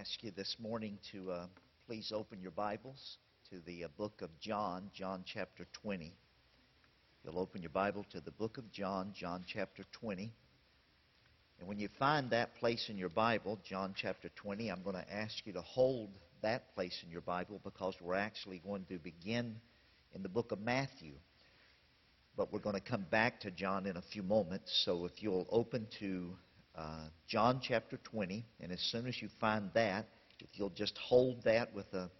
ask you this morning to uh, please open your Bibles to the uh, book of John, John chapter 20. You'll open your Bible to the book of John, John chapter 20. And when you find that place in your Bible, John chapter 20, I'm going to ask you to hold that place in your Bible because we're actually going to begin in the book of Matthew. But we're going to come back to John in a few moments. So if you'll open to uh, John chapter 20, and as soon as you find that, if you'll just hold that with a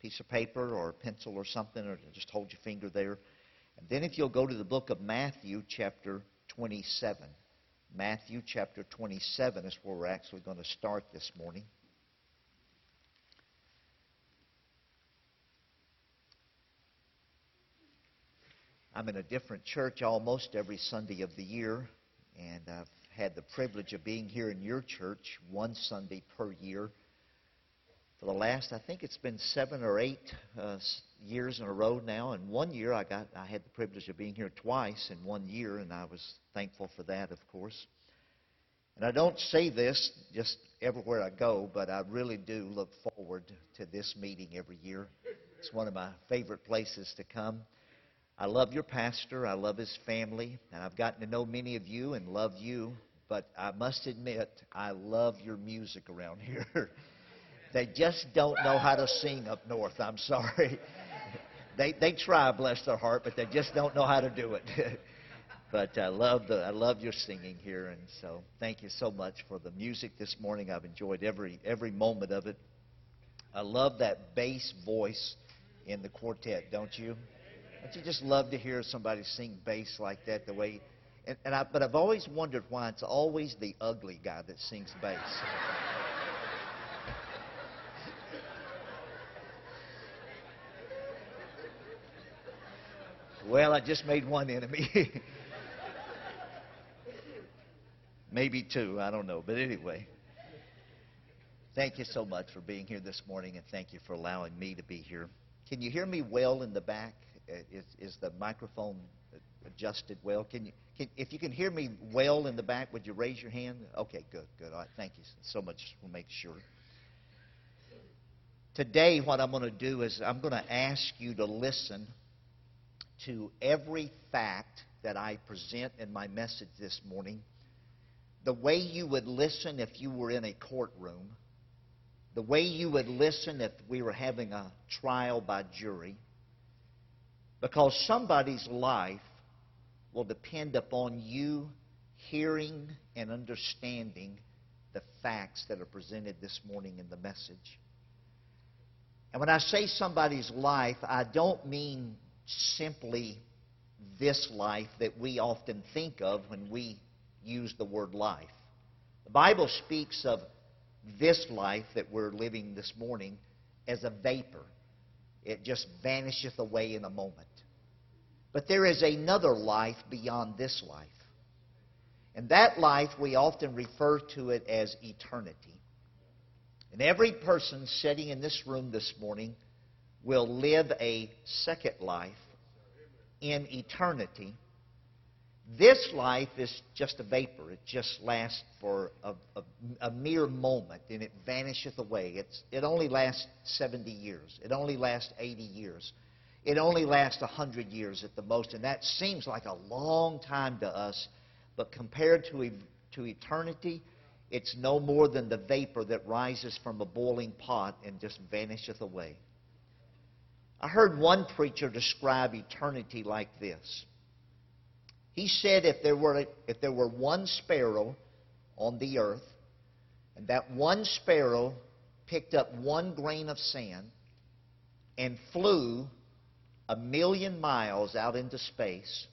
piece of paper or a pencil or something, or just hold your finger there. And then if you'll go to the book of Matthew chapter 27. Matthew chapter 27 is where we're actually going to start this morning. I'm in a different church almost every Sunday of the year, and I've had the privilege of being here in your church one Sunday per year for the last, I think it's been seven or eight uh, years in a row now. And one year I got, I had the privilege of being here twice in one year, and I was thankful for that, of course. And I don't say this just everywhere I go, but I really do look forward to this meeting every year. It's one of my favorite places to come. I love your pastor. I love his family. And I've gotten to know many of you and love you. But I must admit, I love your music around here. they just don't know how to sing up north. I'm sorry. they, they try, bless their heart, but they just don't know how to do it. but I love, the, I love your singing here. And so thank you so much for the music this morning. I've enjoyed every, every moment of it. I love that bass voice in the quartet, don't you? Don't you just love to hear somebody sing bass like that the way and, and I, but I've always wondered why it's always the ugly guy that sings bass. well, I just made one enemy. Maybe two, I don't know. But anyway, thank you so much for being here this morning, and thank you for allowing me to be here. Can you hear me well in the back? Uh, is, is the microphone adjusted well? Can you, can, if you can hear me well in the back, would you raise your hand? Okay, good, good. All right, thank you so much for making sure. Today, what I'm going to do is I'm going to ask you to listen to every fact that I present in my message this morning the way you would listen if you were in a courtroom, the way you would listen if we were having a trial by jury, because somebody's life will depend upon you hearing and understanding the facts that are presented this morning in the message. And when I say somebody's life, I don't mean simply this life that we often think of when we use the word life. The Bible speaks of this life that we're living this morning as a vapor. It just vanisheth away in a moment. But there is another life beyond this life. And that life, we often refer to it as eternity. And every person sitting in this room this morning will live a second life in eternity. This life is just a vapor. It just lasts for a, a, a, mere moment and it vanisheth away. It's, it only lasts 70 years. It only lasts 80 years it only lasts 100 years at the most, and that seems like a long time to us, but compared to, to eternity, it's no more than the vapor that rises from a boiling pot and just vanisheth away. I heard one preacher describe eternity like this. He said if there were, if there were one sparrow on the earth, and that one sparrow picked up one grain of sand and flew a million miles out into space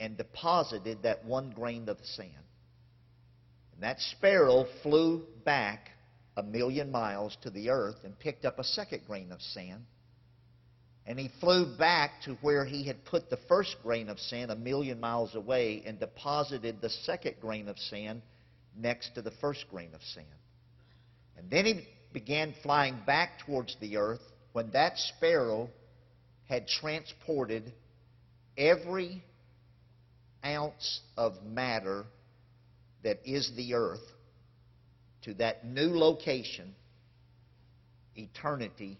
and deposited that one grain of sand. And that sparrow flew back a million miles to the earth and picked up a second grain of sand. And he flew back to where he had put the first grain of sand a million miles away and deposited the second grain of sand next to the first grain of sand. And then he began flying back towards the earth when that sparrow had transported every ounce of matter that is the earth to that new location, eternity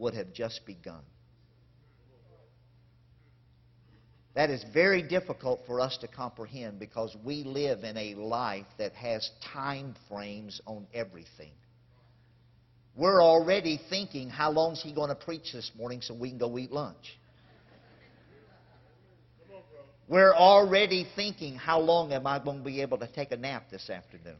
would have just begun. That is very difficult for us to comprehend because we live in a life that has time frames on everything. We're already thinking, how long is he going to preach this morning so we can go eat lunch? We're already thinking, how long am I going to be able to take a nap this afternoon?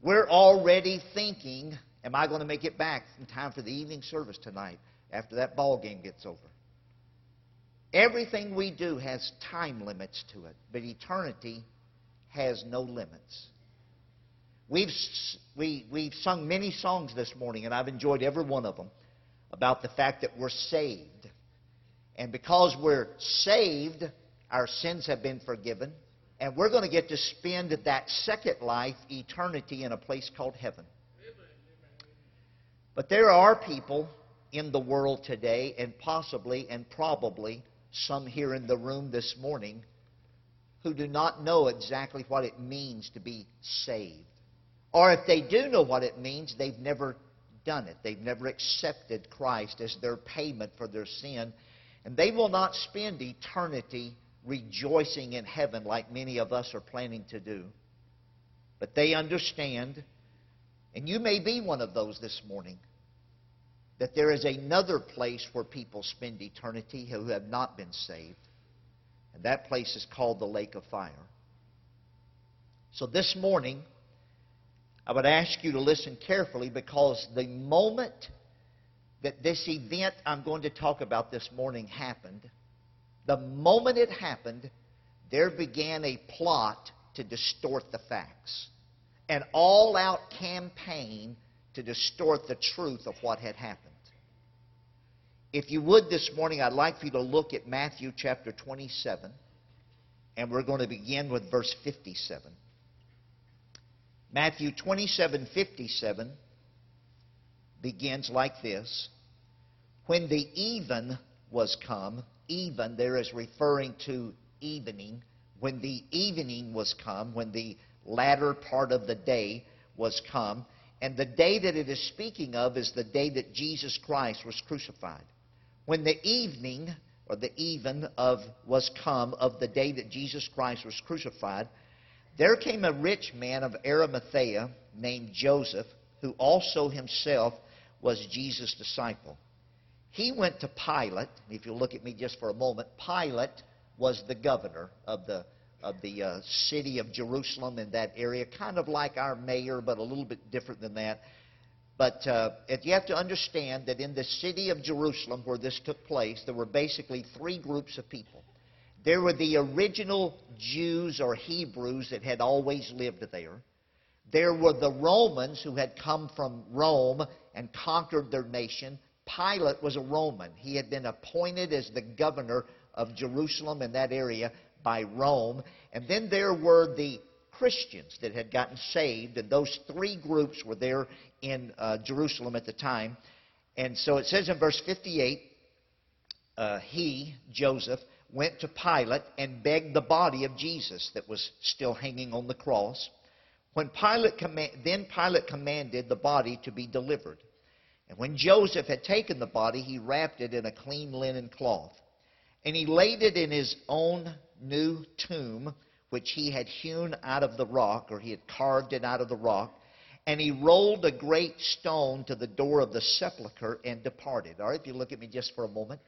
We're already thinking, am I going to make it back in time for the evening service tonight after that ball game gets over? Everything we do has time limits to it, but eternity has no limits. We've, we, we've sung many songs this morning, and I've enjoyed every one of them, about the fact that we're saved. And because we're saved, our sins have been forgiven, and we're going to get to spend that second life, eternity, in a place called heaven. But there are people in the world today, and possibly and probably some here in the room this morning who do not know exactly what it means to be saved. Or if they do know what it means, they've never done it. They've never accepted Christ as their payment for their sin. And they will not spend eternity rejoicing in heaven like many of us are planning to do. But they understand, and you may be one of those this morning, that there is another place where people spend eternity who have not been saved. And that place is called the lake of fire. So this morning, I would ask you to listen carefully because the moment that this event I'm going to talk about this morning happened, the moment it happened, there began a plot to distort the facts. An all out campaign to distort the truth of what had happened. If you would this morning, I'd like for you to look at Matthew chapter 27, and we're going to begin with verse 57. Matthew 27 57 begins like this When the even was come, even there is referring to evening. When the evening was come, when the latter part of the day was come, and the day that it is speaking of is the day that Jesus Christ was crucified. When the evening, or the even of was come of the day that Jesus Christ was crucified, there came a rich man of Arimathea named Joseph, who also himself was Jesus' disciple. He went to Pilate. If you look at me just for a moment, Pilate was the governor of the of the uh, city of Jerusalem in that area, kind of like our mayor, but a little bit different than that. But uh, you have to understand that in the city of Jerusalem where this took place, there were basically three groups of people. There were the original Jews or Hebrews that had always lived there. There were the Romans who had come from Rome and conquered their nation. Pilate was a Roman. He had been appointed as the governor of Jerusalem in that area by Rome. And then there were the Christians that had gotten saved, and those three groups were there in uh, Jerusalem at the time. And so it says in verse 58 uh, he, Joseph, went to Pilate and begged the body of Jesus that was still hanging on the cross. When Pilate then Pilate commanded the body to be delivered. And when Joseph had taken the body, he wrapped it in a clean linen cloth. And he laid it in his own new tomb, which he had hewn out of the rock, or he had carved it out of the rock. And he rolled a great stone to the door of the sepulchre and departed. All right, if you look at me just for a moment.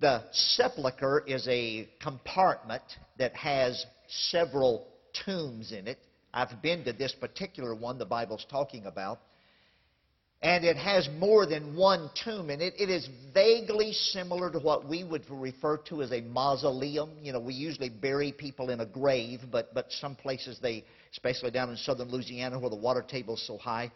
The sepulchre is a compartment that has several tombs in it. I've been to this particular one the Bible's talking about. And it has more than one tomb in it. It is vaguely similar to what we would refer to as a mausoleum. You know, we usually bury people in a grave, but, but some places they especially down in southern Louisiana where the water table is so high.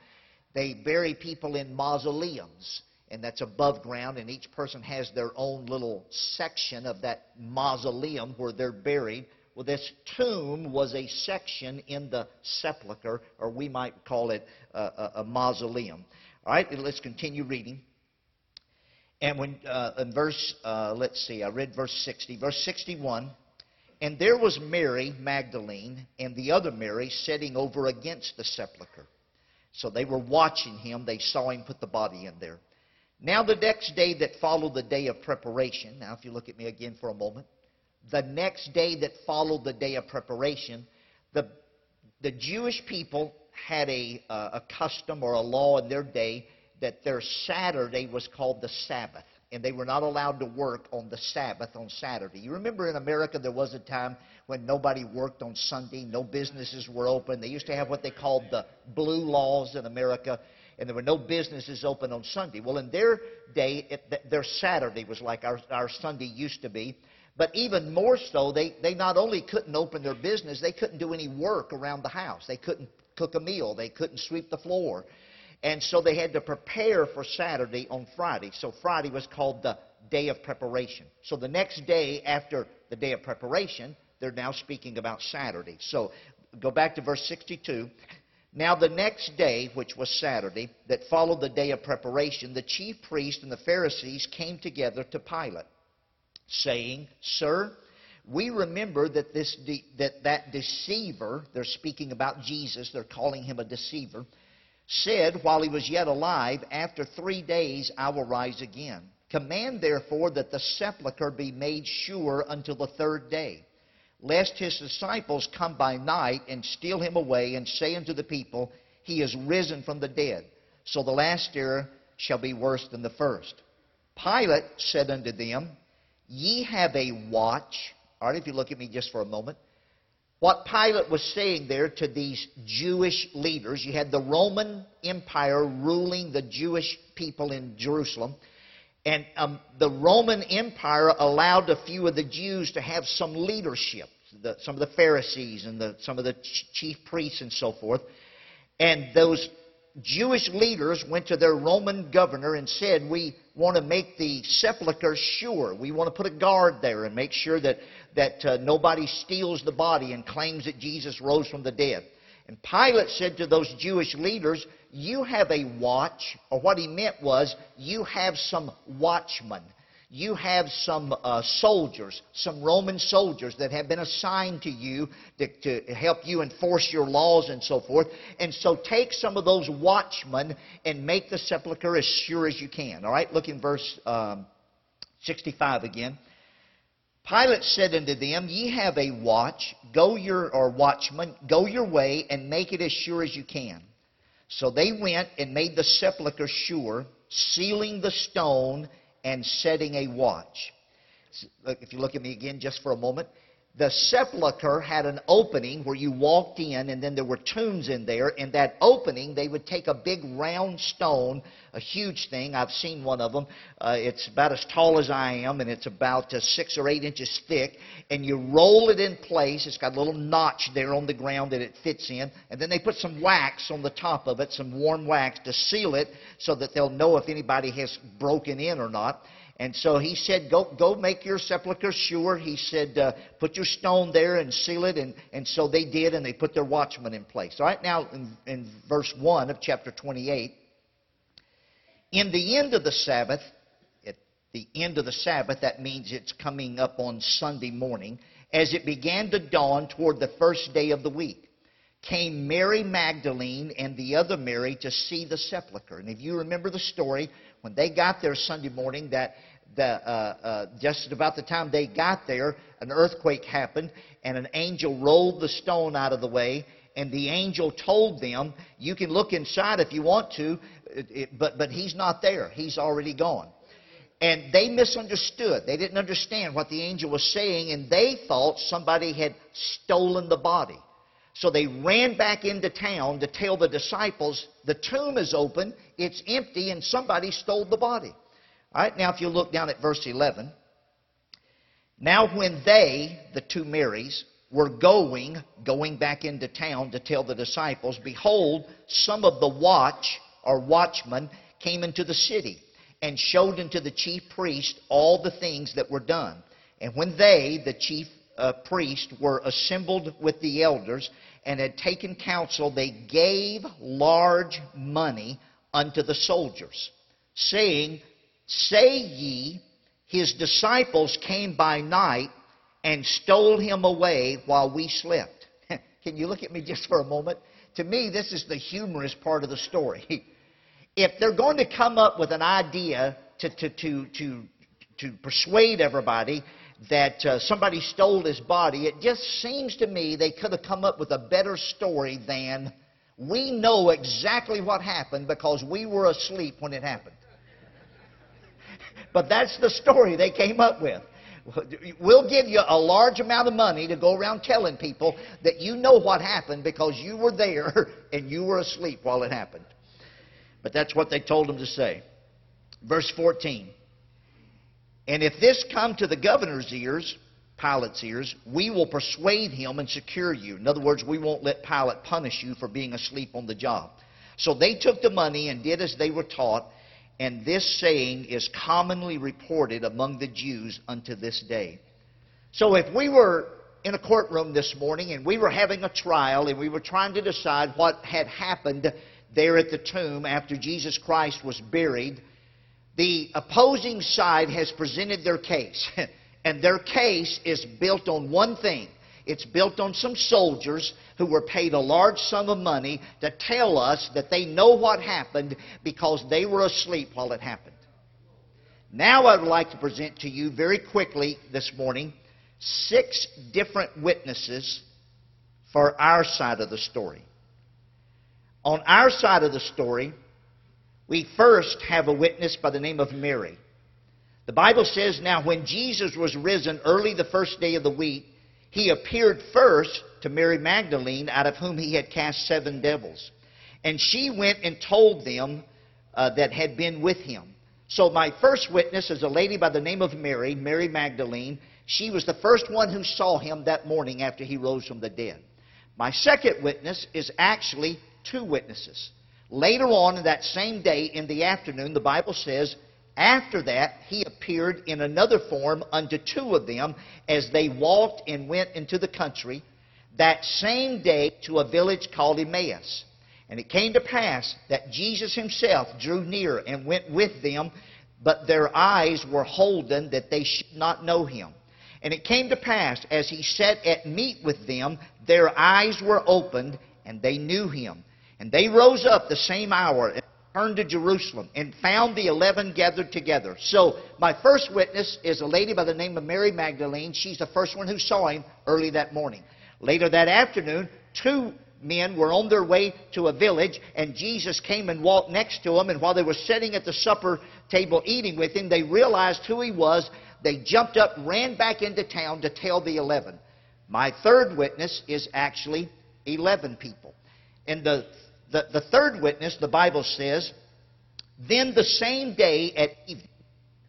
They bury people in mausoleums, and that's above ground, and each person has their own little section of that mausoleum where they're buried. Well, this tomb was a section in the sepulchre, or we might call it a, a, a mausoleum. All right, let's continue reading. And when uh, in verse, uh, let's see, I read verse 60. Verse 61 And there was Mary Magdalene and the other Mary sitting over against the sepulchre. So they were watching him. They saw him put the body in there. Now, the next day that followed the day of preparation, now if you look at me again for a moment, the next day that followed the day of preparation, the, the Jewish people had a, uh, a custom or a law in their day that their Saturday was called the Sabbath and they were not allowed to work on the Sabbath on Saturday. You remember in America there was a time when nobody worked on Sunday, no businesses were open. They used to have what they called the blue laws in America, and there were no businesses open on Sunday. Well, in their day, it, their Saturday was like our, our Sunday used to be. But even more so, they, they not only couldn't open their business, they couldn't do any work around the house. They couldn't cook a meal, they couldn't sweep the floor. And so they had to prepare for Saturday on Friday. So Friday was called the day of preparation. So the next day after the day of preparation, they're now speaking about Saturday. So go back to verse 62. Now the next day, which was Saturday, that followed the day of preparation, the chief priest and the Pharisees came together to Pilate, saying, Sir, we remember that this de- that, that deceiver, they're speaking about Jesus, they're calling him a deceiver, said while he was yet alive, After three days I will rise again. Command therefore that the sepulchre be made sure until the third day, lest his disciples come by night and steal him away and say unto the people, He is risen from the dead. So the last error shall be worse than the first. Pilate said unto them, Ye have a watch. All right, if you look at me just for a moment. What Pilate was saying there to these Jewish leaders, you had the Roman Empire ruling the Jewish people in Jerusalem. And um, the Roman Empire allowed a few of the Jews to have some leadership, the, some of the Pharisees and the, some of the chief priests and so forth. And those Jewish leaders went to their Roman governor and said, We want to make the sepulchre sure. We want to put a guard there and make sure that, that uh, nobody steals the body and claims that Jesus rose from the dead. And Pilate said to those Jewish leaders, You have a watch, or what he meant was, You have some watchmen you have some uh, soldiers, some Roman soldiers that have been assigned to you to, to, help you enforce your laws and so forth. And so take some of those watchmen and make the sepulchre as sure as you can. All right, look in verse um, 65 again. Pilate said unto them, Ye have a watch, go your, or watchman, go your way and make it as sure as you can. So they went and made the sepulchre sure, sealing the stone and setting a watch. If you look at me again just for a moment, the sepulchre had an opening where you walked in, and then there were tombs in there. In that opening, they would take a big round stone, a huge thing. I've seen one of them. Uh, it's about as tall as I am, and it's about uh, six or eight inches thick. And you roll it in place. It's got a little notch there on the ground that it fits in. And then they put some wax on the top of it, some warm wax to seal it so that they'll know if anybody has broken in or not. And so he said, go, go make your sepulchre sure. He said, uh, put your stone there and seal it. And, and so they did, and they put their watchmen in place. All right, now in, in verse 1 of chapter 28, in the end of the Sabbath, at the end of the Sabbath, that means it's coming up on Sunday morning, as it began to dawn toward the first day of the week, came Mary Magdalene and the other Mary to see the sepulchre. And if you remember the story, when they got there Sunday morning, that the, uh, uh, just about the time they got there, an earthquake happened, and an angel rolled the stone out of the way. And the angel told them, "You can look inside if you want to, but but he's not there. He's already gone." And they misunderstood. They didn't understand what the angel was saying, and they thought somebody had stolen the body. So they ran back into town to tell the disciples, the tomb is open, it's empty, and somebody stole the body. All right, now if you look down at verse 11. Now when they, the two Marys, were going, going back into town to tell the disciples, behold, some of the watch or watchmen came into the city and showed unto the chief priest all the things that were done. And when they, the chief uh, priests, were assembled with the elders and had taken counsel, they gave large money unto the soldiers, saying, Say ye, his disciples came by night and stole him away while we slept. Can you look at me just for a moment? To me, this is the humorous part of the story. If they're going to come up with an idea to, to, to, to, to persuade everybody that uh, somebody stole his body, it just seems to me they could have come up with a better story than we know exactly what happened because we were asleep when it happened. But that's the story they came up with. We'll give you a large amount of money to go around telling people that you know what happened because you were there and you were asleep while it happened. But that's what they told him to say. Verse 14. And if this come to the governor's ears, Pilate's ears, we will persuade him and secure you. In other words, we won't let Pilate punish you for being asleep on the job. So they took the money and did as they were taught, and this saying is commonly reported among the Jews unto this day. So if we were in a courtroom this morning and we were having a trial and we were trying to decide what had happened there at the tomb after Jesus Christ was buried, the opposing side has presented their case. and their case is built on one thing. It's built on some soldiers who were paid a large sum of money to tell us that they know what happened because they were asleep while it happened. Now I would like to present to you very quickly this morning six different witnesses for our side of the story. On our side of the story, we first have a witness by the name of Mary. The Bible says, Now when Jesus was risen early the first day of the week, he appeared first to Mary Magdalene, out of whom he had cast seven devils. And she went and told them uh, that had been with him. So my first witness is a lady by the name of Mary, Mary Magdalene. She was the first one who saw him that morning after he rose from the dead. My second witness is actually two witnesses. Later on that same day, in the afternoon, the Bible says, after that, he appeared in another form unto two of them as they walked and went into the country that same day to a village called Emmaus. And it came to pass that Jesus himself drew near and went with them, but their eyes were holden that they should not know him. And it came to pass, as he sat at meat with them, their eyes were opened, and they knew him. And they rose up the same hour turned to Jerusalem and found the eleven gathered together. So, my first witness is a lady by the name of Mary Magdalene. She's the first one who saw him early that morning. Later that afternoon, two men were on their way to a village, and Jesus came and walked next to them. And while they were sitting at the supper table eating with him, they realized who he was. They jumped up, ran back into town to tell the eleven. My third witness is actually 11 people. And the the, the third witness, the Bible says, then the same day at evening,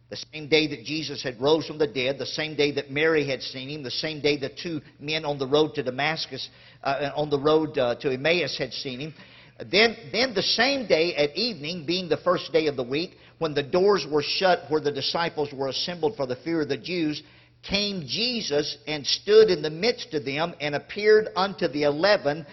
the same day that Jesus had rose from the dead, the same day that Mary had seen him, the same day the two men on the road to Damascus, uh, on the road uh, to Emmaus had seen him. Then, then the same day at evening, being the first day of the week, when the doors were shut where the disciples were assembled for the fear of the Jews, came Jesus and stood in the midst of them and appeared unto the eleven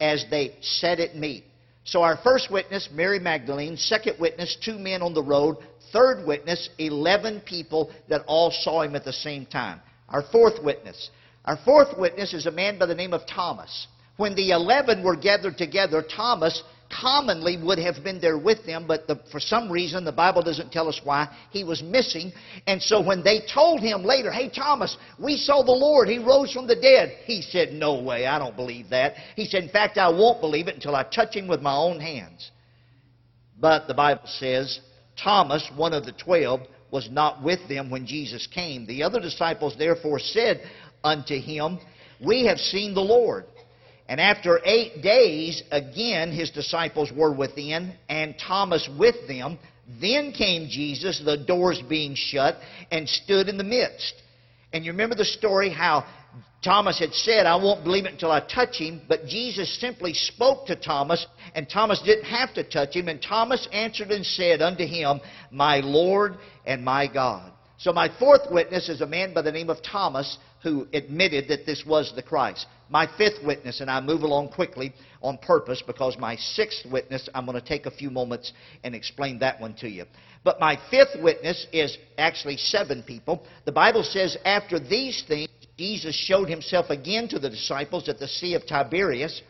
as they sat at meat. So our first witness, Mary Magdalene. Second witness, two men on the road. Third witness, 11 people that all saw him at the same time. Our fourth witness. Our fourth witness is a man by the name of Thomas. When the 11 were gathered together, Thomas commonly would have been there with them, but the, for some reason, the Bible doesn't tell us why, he was missing. And so when they told him later, Hey, Thomas, we saw the Lord. He rose from the dead. He said, No way, I don't believe that. He said, In fact, I won't believe it until I touch him with my own hands. But the Bible says, Thomas, one of the twelve, was not with them when Jesus came. The other disciples therefore said unto him, We have seen the Lord. And after eight days, again his disciples were within, and Thomas with them. Then came Jesus, the doors being shut, and stood in the midst. And you remember the story how Thomas had said, I won't believe it until I touch him. But Jesus simply spoke to Thomas, and Thomas didn't have to touch him. And Thomas answered and said unto him, My Lord and my God. So my fourth witness is a man by the name of Thomas who admitted that this was the Christ. My fifth witness, and I move along quickly on purpose because my sixth witness, I'm going to take a few moments and explain that one to you. But my fifth witness is actually seven people. The Bible says, after these things, Jesus showed himself again to the disciples at the Sea of Tiberias.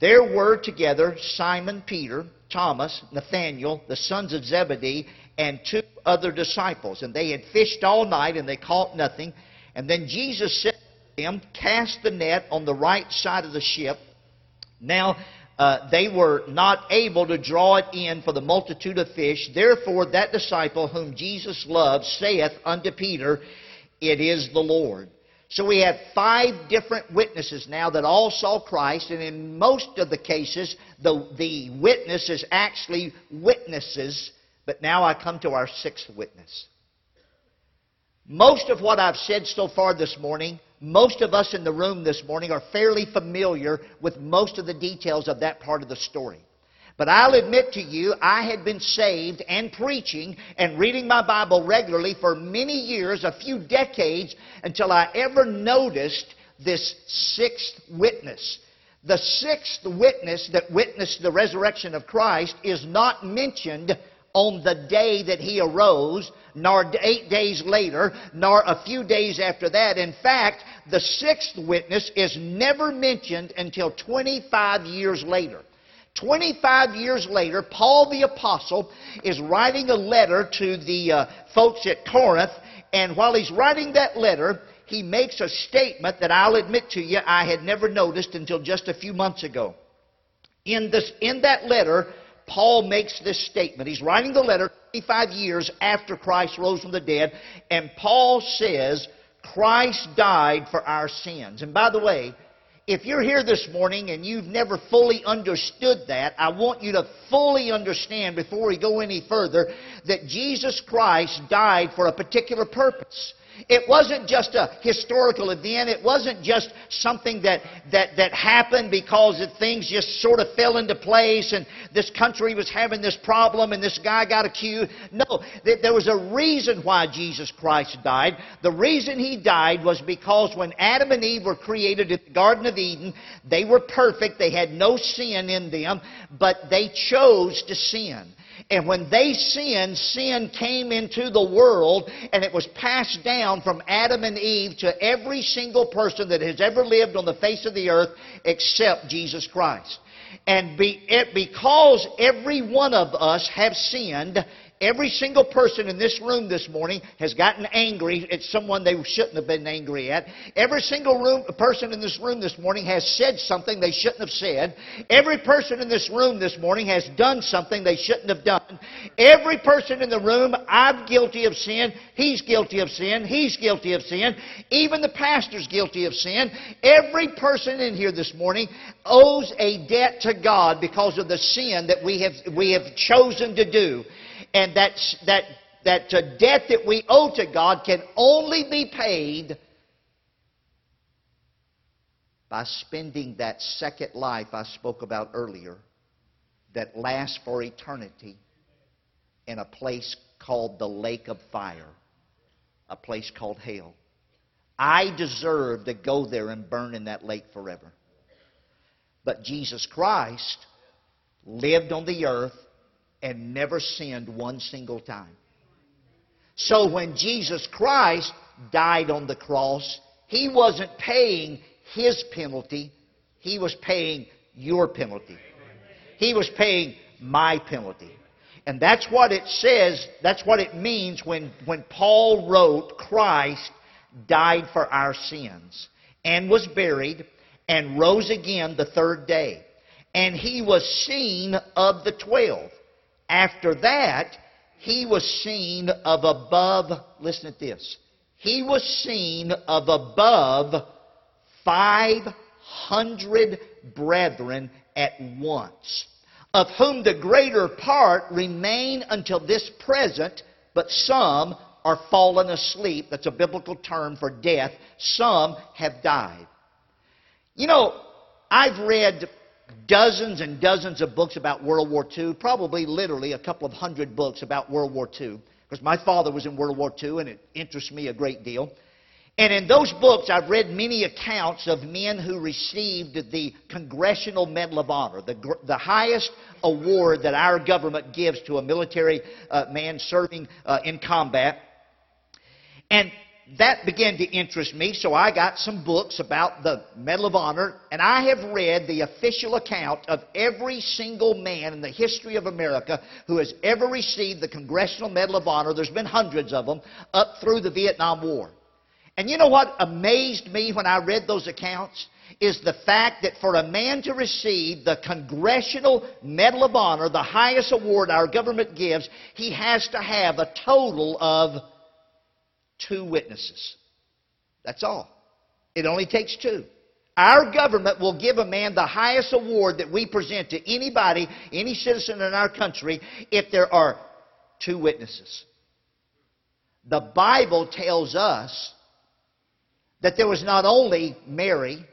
There were together Simon Peter, Thomas, Nathanael, the sons of Zebedee, and two other disciples. And they had fished all night and they caught nothing. And then Jesus said to them, Cast the net on the right side of the ship. Now, uh, they were not able to draw it in for the multitude of fish. Therefore, that disciple whom Jesus loved saith unto Peter, It is the Lord. So we have five different witnesses now that all saw Christ, and in most of the cases, the, the witness is actually witnesses. But now I come to our sixth witness. Most of what I've said so far this morning, most of us in the room this morning are fairly familiar with most of the details of that part of the story. But I'll admit to you, I had been saved and preaching and reading my Bible regularly for many years, a few decades, until I ever noticed this sixth witness. The sixth witness that witnessed the resurrection of Christ is not mentioned on the day that he arose, nor eight days later, nor a few days after that. In fact, the sixth witness is never mentioned until 25 years later. 25 years later, Paul the Apostle is writing a letter to the uh, folks at Corinth, and while he's writing that letter, he makes a statement that I'll admit to you I had never noticed until just a few months ago. In, this, in that letter, Paul makes this statement. He's writing the letter 25 years after Christ rose from the dead, and Paul says, Christ died for our sins. And by the way, if you're here this morning and you've never fully understood that, I want you to fully understand before we go any further that Jesus Christ died for a particular purpose. It wasn't just a historical event. It wasn't just something that, that, that happened because things just sort of fell into place and this country was having this problem and this guy got accused. No, there was a reason why Jesus Christ died. The reason he died was because when Adam and Eve were created in the Garden of Eden, they were perfect. They had no sin in them, but they chose to sin. And when they sinned, sin came into the world and it was passed down from Adam and Eve to every single person that has ever lived on the face of the earth except Jesus Christ. And be, it, because every one of us have sinned, Every single person in this room this morning has gotten angry at someone they shouldn't have been angry at. Every single room, person in this room this morning has said something they shouldn't have said. Every person in this room this morning has done something they shouldn't have done. Every person in the room, I'm guilty of sin. He's guilty of sin. He's guilty of sin. Even the pastor's guilty of sin. Every person in here this morning owes a debt to God because of the sin that we have, we have chosen to do. And that, that, that debt that we owe to God can only be paid by spending that second life I spoke about earlier that lasts for eternity in a place called the lake of fire, a place called hell. I deserve to go there and burn in that lake forever. But Jesus Christ lived on the earth and never sinned one single time. So when Jesus Christ died on the cross, He wasn't paying His penalty, He was paying your penalty. He was paying my penalty. And that's what it says, that's what it means when, when Paul wrote, Christ died for our sins and was buried and rose again the third day. And he was seen of the twelve. After that, he was seen of above, listen to this, he was seen of above 500 brethren at once, of whom the greater part remain until this present, but some are fallen asleep. That's a biblical term for death. Some have died. You know, I've read dozens and dozens of books about World War II, probably literally a couple of hundred books about World War II, because my father was in World War II and it interests me a great deal. And in those books, I've read many accounts of men who received the Congressional Medal of Honor, the, the highest award that our government gives to a military uh, man serving uh, in combat. And that began to interest me, so I got some books about the Medal of Honor, and I have read the official account of every single man in the history of America who has ever received the Congressional Medal of Honor. There's been hundreds of them up through the Vietnam War. And you know what amazed me when I read those accounts? Is the fact that for a man to receive the Congressional Medal of Honor, the highest award our government gives, he has to have a total of two witnesses. That's all. It only takes two. Our government will give a man the highest award that we present to anybody, any citizen in our country, if there are two witnesses. The Bible tells us that there was not only Mary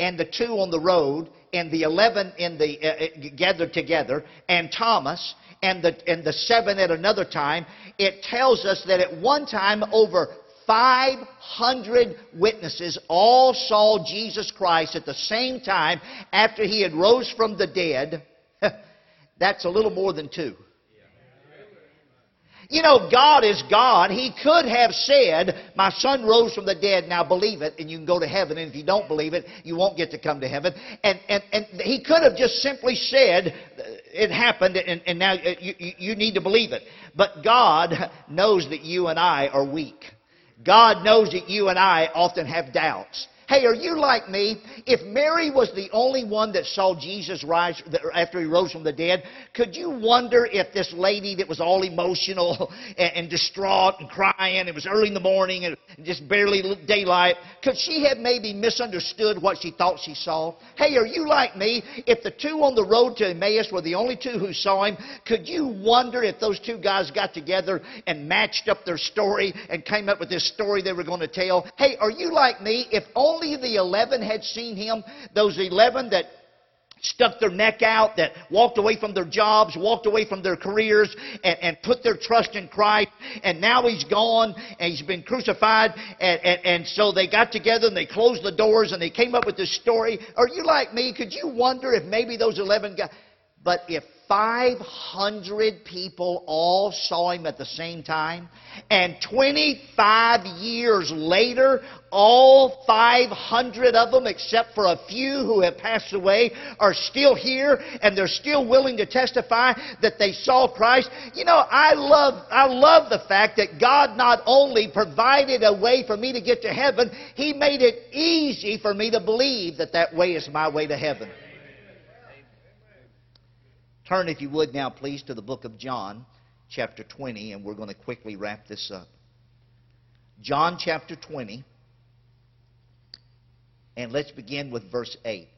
and the two on the road and the eleven in the uh, uh gathered together and Thomas and the, and the seven at another time, it tells us that at one time over 500 witnesses all saw Jesus Christ at the same time after he had rose from the dead. That's a little more than two. You know, God is God. He could have said, My son rose from the dead, now believe it, and you can go to heaven. And if you don't believe it, you won't get to come to heaven. And, and, and He could have just simply said, It happened, and, and now you, you need to believe it. But God knows that you and I are weak. God knows that you and I often have doubts. Hey, are you like me? If Mary was the only one that saw Jesus rise after he rose from the dead, could you wonder if this lady that was all emotional and, and distraught and crying, it was early in the morning and just barely daylight, could she have maybe misunderstood what she thought she saw? Hey, are you like me? If the two on the road to Emmaus were the only two who saw him, could you wonder if those two guys got together and matched up their story and came up with this story they were going to tell? Hey, are you like me? If only only the 11 had seen him, those 11 that stuck their neck out, that walked away from their jobs, walked away from their careers, and, and put their trust in Christ. And now he's gone, and he's been crucified. And, and, and so they got together and they closed the doors and they came up with this story. Are you like me? Could you wonder if maybe those 11 guys. But if 500 people all saw him at the same time. And 25 years later, all 500 of them, except for a few who have passed away, are still here and they're still willing to testify that they saw Christ. You know, I love, I love the fact that God not only provided a way for me to get to heaven, He made it easy for me to believe that that way is my way to heaven. Turn, if you would, now, please, to the book of John, chapter 20, and we're going to quickly wrap this up. John chapter 20, and let's begin with verse 8.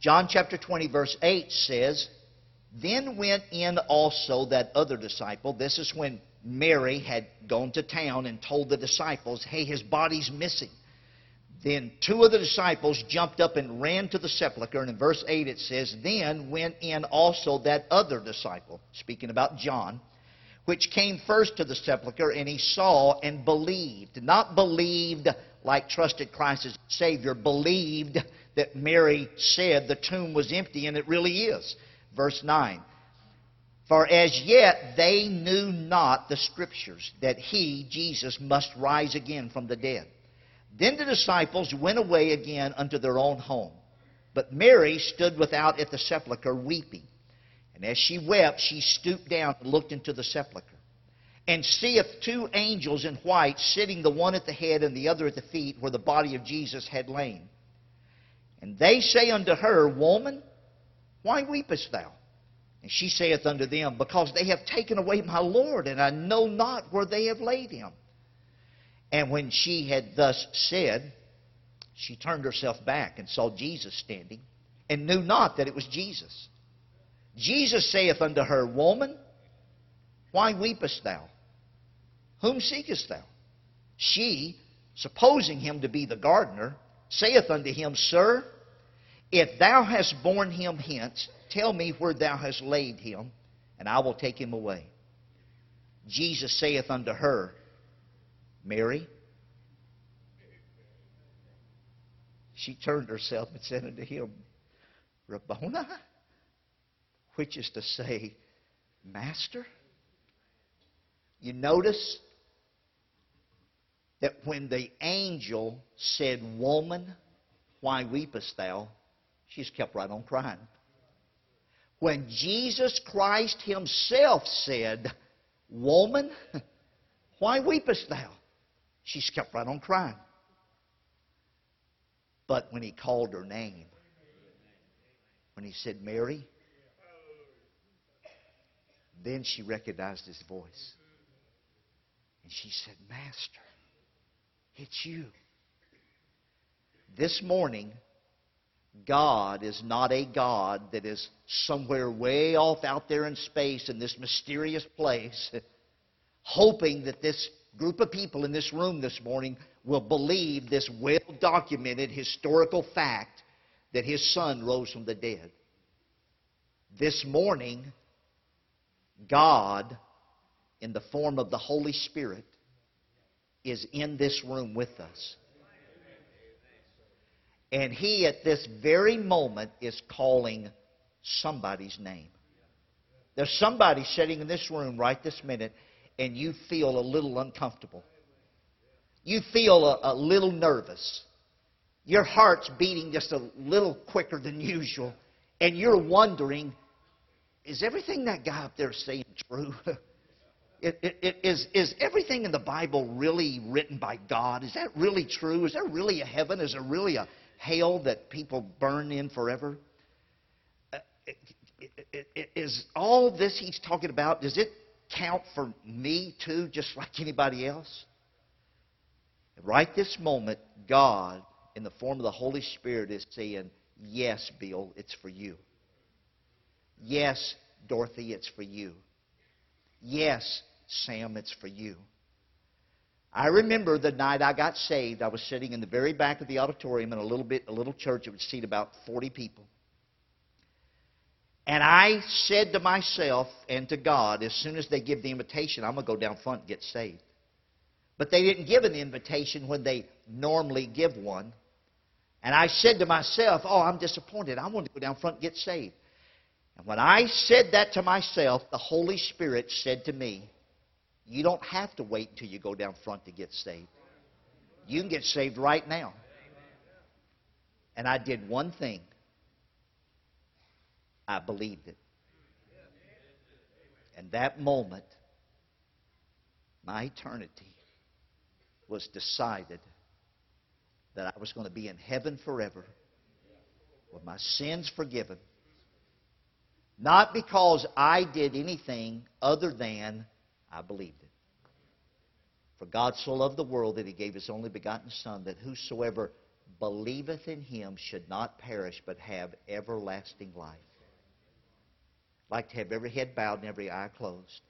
John chapter 20, verse 8 says, Then went in also that other disciple. This is when Mary had gone to town and told the disciples, Hey, his body's missing. Then two of the disciples jumped up and ran to the sepulchre. And in verse 8 it says, Then went in also that other disciple, speaking about John, which came first to the sepulchre, and he saw and believed. Not believed like trusted Christ as Savior, believed that Mary said the tomb was empty, and it really is. Verse 9. For as yet they knew not the Scriptures, that he, Jesus, must rise again from the dead. Then the disciples went away again unto their own home. But Mary stood without at the sepulchre weeping. And as she wept, she stooped down and looked into the sepulchre. And seeth two angels in white sitting, the one at the head and the other at the feet, where the body of Jesus had lain. And they say unto her, Woman, why weepest thou? And she saith unto them, Because they have taken away my Lord, and I know not where they have laid him. And when she had thus said, she turned herself back and saw Jesus standing, and knew not that it was Jesus. Jesus saith unto her, Woman, why weepest thou? Whom seekest thou? She, supposing him to be the gardener, saith unto him, Sir, if thou hast borne him hence, tell me where thou hast laid him, and I will take him away. Jesus saith unto her, Mary. She turned herself and said unto him, Rabboni, which is to say, Master. You notice that when the angel said, Woman, why weepest thou? She's kept right on crying. When Jesus Christ Himself said, Woman, why weepest thou? She's kept right on crying. But when He called her name, when He said, Mary, then she recognized His voice. And she said, Master, it's you. This morning, God is not a God that is somewhere way off out there in space in this mysterious place, hoping that this group of people in this room this morning will believe this well documented historical fact that his son rose from the dead. This morning, God, in the form of the Holy Spirit, is in this room with us. And He, at this very moment, is calling somebody's name. There's somebody sitting in this room right this minute, and you feel a little uncomfortable. You feel a, a little nervous. Your heart's beating just a little quicker than usual, and you're wondering is everything that guy up there saying true? It, it, it, is, is everything in the Bible really written by God? Is that really true? Is there really a heaven? Is there really a hell that people burn in forever? Uh, is all this he's talking about, does it count for me too, just like anybody else? Right this moment, God, in the form of the Holy Spirit, is saying, Yes, Bill, it's for you. Yes, Dorothy, it's for you. Yes, Sam, it's for you. I remember the night I got saved, I was sitting in the very back of the auditorium in a little bit a little church that would seat about 40 people. And I said to myself and to God, as soon as they give the invitation, I'm going to go down front and get saved. But they didn't give an invitation when they normally give one. And I said to myself, Oh, I'm disappointed. I want to go down front and get saved. And when I said that to myself, the Holy Spirit said to me, You don't have to wait until you go down front to get saved. You can get saved right now. And I did one thing I believed it. And that moment, my eternity was decided that I was going to be in heaven forever with my sins forgiven not because I did anything other than I believed it. For God so loved the world that he gave his only begotten Son, that whosoever believeth in him should not perish, but have everlasting life. Like to have every head bowed and every eye closed.